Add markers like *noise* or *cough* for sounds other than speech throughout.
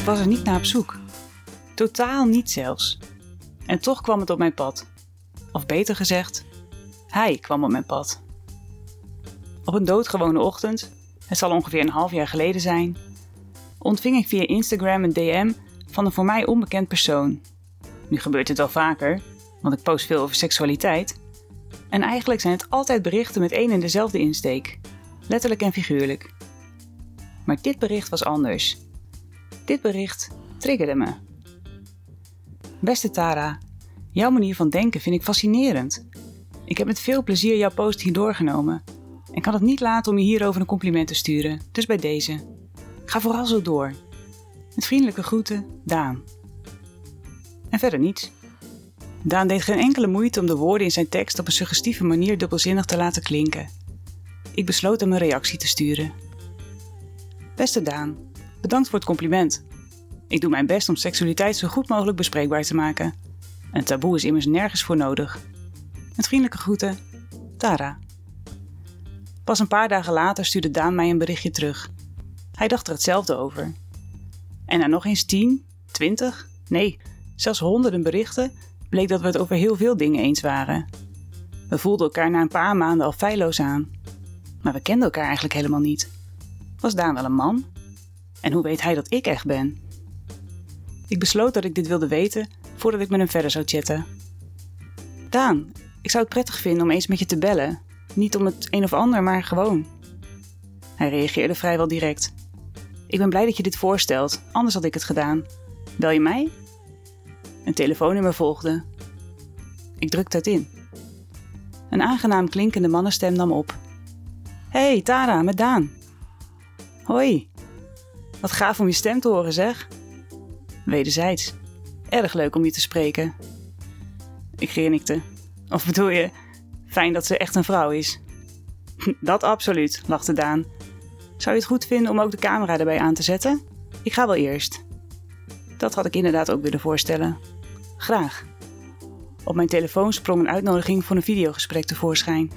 Ik was er niet naar op zoek. Totaal niet zelfs. En toch kwam het op mijn pad. Of beter gezegd, hij kwam op mijn pad. Op een doodgewone ochtend, het zal ongeveer een half jaar geleden zijn, ontving ik via Instagram een DM van een voor mij onbekend persoon. Nu gebeurt het wel vaker, want ik post veel over seksualiteit. En eigenlijk zijn het altijd berichten met één en dezelfde insteek, letterlijk en figuurlijk. Maar dit bericht was anders. Dit bericht triggerde me. Beste Tara, jouw manier van denken vind ik fascinerend. Ik heb met veel plezier jouw post hier doorgenomen en kan het niet laten om je hierover een compliment te sturen, dus bij deze. Ga vooral zo door. Met vriendelijke groeten, Daan. En verder niets. Daan deed geen enkele moeite om de woorden in zijn tekst op een suggestieve manier dubbelzinnig te laten klinken. Ik besloot hem een reactie te sturen. Beste Daan, bedankt voor het compliment. Ik doe mijn best om seksualiteit zo goed mogelijk bespreekbaar te maken. Een taboe is immers nergens voor nodig. Met vriendelijke groeten, Tara. Pas een paar dagen later stuurde Daan mij een berichtje terug. Hij dacht er hetzelfde over. En na nog eens tien, twintig, nee, zelfs honderden berichten bleek dat we het over heel veel dingen eens waren. We voelden elkaar na een paar maanden al feilloos aan. Maar we kenden elkaar eigenlijk helemaal niet. Was Daan wel een man? En hoe weet hij dat ik echt ben? Ik besloot dat ik dit wilde weten voordat ik met hem verder zou chatten. Daan, ik zou het prettig vinden om eens met je te bellen. Niet om het een of ander, maar gewoon. Hij reageerde vrijwel direct. Ik ben blij dat je dit voorstelt, anders had ik het gedaan. Bel je mij? Een telefoonnummer volgde. Ik drukte het in. Een aangenaam klinkende mannenstem nam op. Hey, Tara, met Daan. Hoi. Wat gaaf om je stem te horen, zeg. Wederzijds. Erg leuk om je te spreken. Ik grinnikte. Of bedoel je, fijn dat ze echt een vrouw is? *laughs* Dat absoluut, lachte Daan. Zou je het goed vinden om ook de camera erbij aan te zetten? Ik ga wel eerst. Dat had ik inderdaad ook willen voorstellen. Graag. Op mijn telefoon sprong een uitnodiging voor een videogesprek tevoorschijn.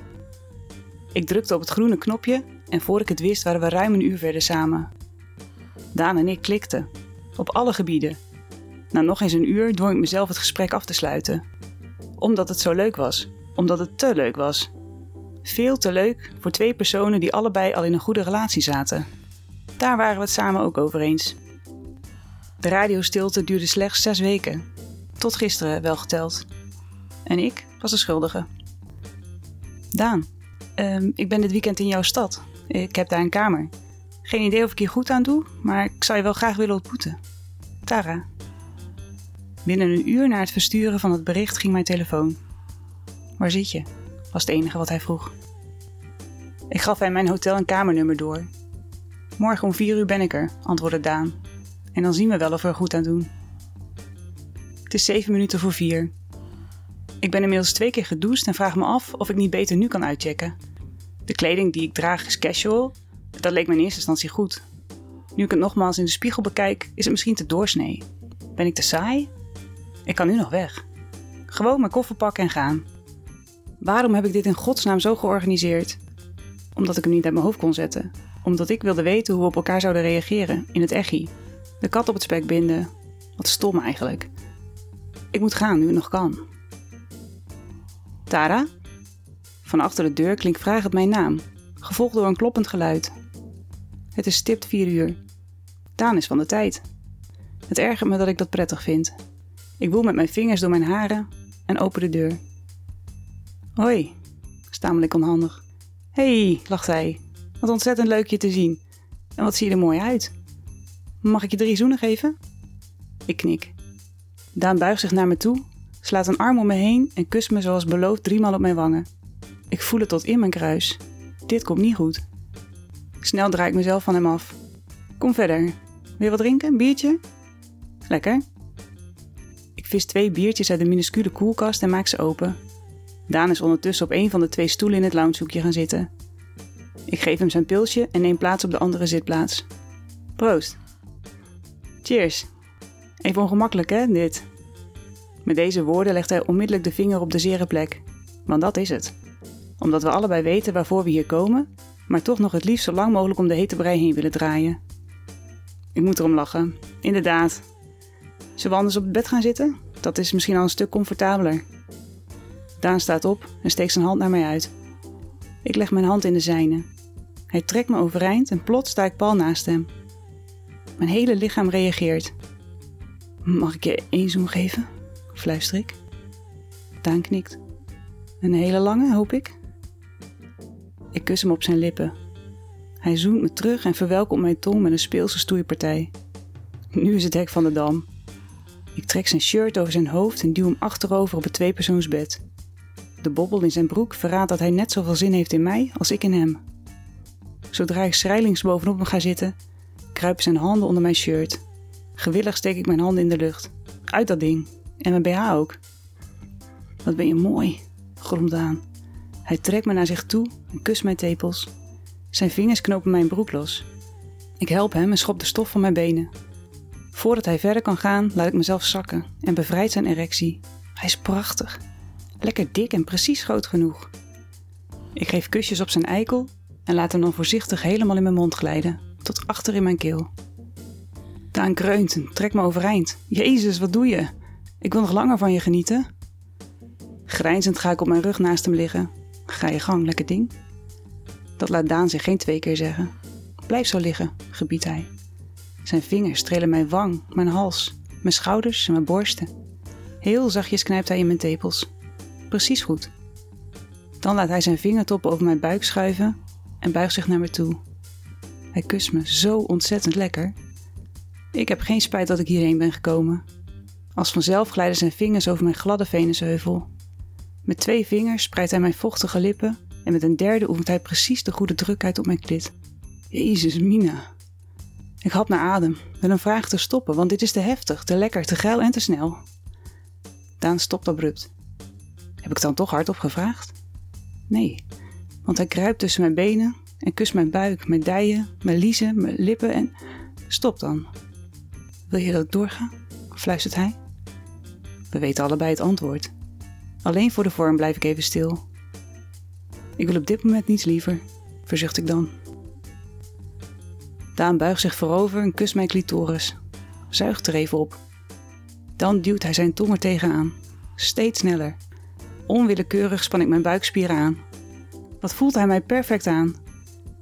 Ik drukte op het groene knopje en voor ik het wist waren we ruim een uur verder samen. Daan en ik klikten. Op alle gebieden. Na nog eens een uur dwong ik mezelf het gesprek af te sluiten. Omdat het zo leuk was. Omdat het te leuk was. Veel te leuk voor twee personen die allebei al in een goede relatie zaten. Daar waren we het samen ook over eens. De radiostilte duurde slechts zes weken. Tot gisteren wel geteld. En ik was de schuldige. Daan, ehm, ik ben dit weekend in jouw stad. Ik heb daar een kamer. Geen idee of ik hier goed aan doe, maar ik zou je wel graag willen ontmoeten. Tara. Binnen een uur na het versturen van het bericht ging mijn telefoon. Waar zit je? was het enige wat hij vroeg. Ik gaf hem mijn hotel- en kamernummer door. Morgen om vier uur ben ik er, antwoordde Daan. En dan zien we wel of we er goed aan doen. Het is zeven minuten voor vier. Ik ben inmiddels twee keer gedoucht en vraag me af of ik niet beter nu kan uitchecken. De kleding die ik draag is casual. Dat leek me in eerste instantie goed. Nu ik het nogmaals in de spiegel bekijk, is het misschien te doorsnee. Ben ik te saai? Ik kan nu nog weg. Gewoon mijn koffer pakken en gaan. Waarom heb ik dit in godsnaam zo georganiseerd? Omdat ik hem niet uit mijn hoofd kon zetten. Omdat ik wilde weten hoe we op elkaar zouden reageren in het echi. De kat op het spek binden. Wat stom eigenlijk. Ik moet gaan nu het nog kan. Tara? Van achter de deur klinkt vragend mijn naam, gevolgd door een kloppend geluid. Het is stipt vier uur. Daan is van de tijd. Het ergert me dat ik dat prettig vind. Ik woel met mijn vingers door mijn haren en open de deur. Hoi, stamel ik onhandig. hey, lacht hij. Wat ontzettend leuk je te zien. En wat zie je er mooi uit. Mag ik je drie zoenen geven? Ik knik. Daan buigt zich naar me toe, slaat een arm om me heen en kust me zoals beloofd driemaal op mijn wangen. Ik voel het tot in mijn kruis. Dit komt niet goed. Snel draai ik mezelf van hem af. Kom verder. Wil wat drinken? Een biertje? Lekker. Ik vis twee biertjes uit de minuscule koelkast en maak ze open. Daan is ondertussen op een van de twee stoelen in het loungehoekje gaan zitten. Ik geef hem zijn pilsje en neem plaats op de andere zitplaats. Proost. Cheers. Even ongemakkelijk, hè, dit? Met deze woorden legt hij onmiddellijk de vinger op de zere plek. Want dat is het. Omdat we allebei weten waarvoor we hier komen, maar toch nog het liefst zo lang mogelijk om de hete brei heen willen draaien. Ik moet erom lachen. inderdaad. Zullen we anders op het bed gaan zitten? Dat is misschien al een stuk comfortabeler. Daan staat op en steekt zijn hand naar mij uit. Ik leg mijn hand in de zijne. Hij trekt me overeind en plots sta ik pal naast hem. Mijn hele lichaam reageert. Mag ik je één zoen geven? fluister ik. Daan knikt. Een hele lange, hoop ik. Ik kus hem op zijn lippen. Hij zoent me terug en verwelkomt mijn tong met een speelse stoeipartij. Nu is het hek van de dam. Ik trek zijn shirt over zijn hoofd en duw hem achterover op het tweepersoonsbed. De bobbel in zijn broek verraadt dat hij net zoveel zin heeft in mij als ik in hem. Zodra ik schrijlings bovenop hem ga zitten, kruipen zijn handen onder mijn shirt. Gewillig steek ik mijn handen in de lucht. Uit dat ding. En mijn BH ook. Wat ben je mooi, gromt aan. Hij trekt me naar zich toe en kust mijn tepels. Zijn vingers knopen mijn broek los. Ik help hem en schop de stof van mijn benen. Voordat hij verder kan gaan, laat ik mezelf zakken en bevrijd zijn erectie. Hij is prachtig. Lekker dik en precies groot genoeg. Ik geef kusjes op zijn eikel en laat hem dan voorzichtig helemaal in mijn mond glijden, tot achter in mijn keel. Daan kreunt en trekt me overeind. Jezus, wat doe je? Ik wil nog langer van je genieten. Grijnzend ga ik op mijn rug naast hem liggen. Ga je gang, lekker ding. Dat laat Daan zich geen twee keer zeggen. Blijf zo liggen, gebiedt hij. Zijn vingers strelen mijn wang, mijn hals, mijn schouders en mijn borsten. Heel zachtjes knijpt hij in mijn tepels. Precies goed. Dan laat hij zijn vingertop over mijn buik schuiven en buigt zich naar me toe. Hij kust me zo ontzettend lekker. Ik heb geen spijt dat ik hierheen ben gekomen. Als vanzelf glijden zijn vingers over mijn gladde venusheuvel. Met twee vingers spreidt hij mijn vochtige lippen en met een derde oefent hij precies de goede druk uit op mijn klit. Jezus, Mina. Ik had naar adem, wil een vraag te stoppen, want dit is te heftig, te lekker, te geil en te snel. Daan stopt abrupt. Heb ik dan toch hardop gevraagd? Nee, want hij kruipt tussen mijn benen en kust mijn buik, mijn dijen, mijn liezen, mijn lippen en... Stop dan. Wil je dat ik doorga? fluistert hij. We weten allebei het antwoord. Alleen voor de vorm blijf ik even stil. Ik wil op dit moment niets liever, verzucht ik dan. Daan buigt zich voorover en kust mijn clitoris. Zuigt er even op. Dan duwt hij zijn tong er tegenaan. Steeds sneller. Onwillekeurig span ik mijn buikspieren aan. Wat voelt hij mij perfect aan?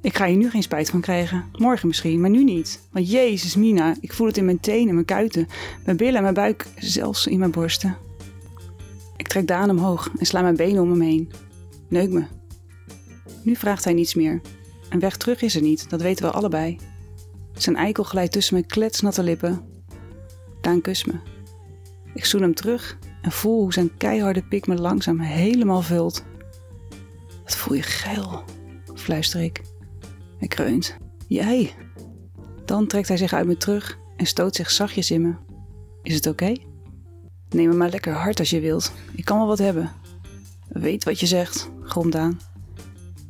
Ik ga hier nu geen spijt van krijgen. Morgen misschien, maar nu niet. Want jezus, Mina, ik voel het in mijn tenen, mijn kuiten, mijn billen en mijn buik, zelfs in mijn borsten. Ik trek Daan omhoog en sla mijn benen om hem heen. Neuk me. Nu vraagt hij niets meer. Een weg terug is er niet, dat weten we allebei. Zijn eikel glijdt tussen mijn kletsnatte lippen. Daan kust me. Ik zoen hem terug en voel hoe zijn keiharde pik me langzaam helemaal vult. Wat voel je geil, fluister ik. Hij kreunt. Jij? Dan trekt hij zich uit me terug en stoot zich zachtjes in me. Is het oké? Neem me maar lekker hard als je wilt. Ik kan wel wat hebben. Weet wat je zegt, gromt aan.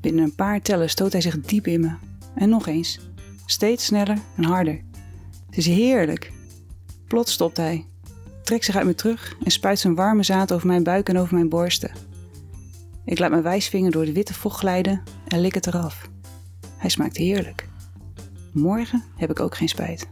Binnen een paar tellen stoot hij zich diep in me. En nog eens. Steeds sneller en harder. Het is heerlijk. Plots stopt hij, trekt zich uit me terug en spuit zijn warme zaad over mijn buik en over mijn borsten. Ik laat mijn wijsvinger door de witte vocht glijden en lik het eraf. Hij smaakt heerlijk. Morgen heb ik ook geen spijt.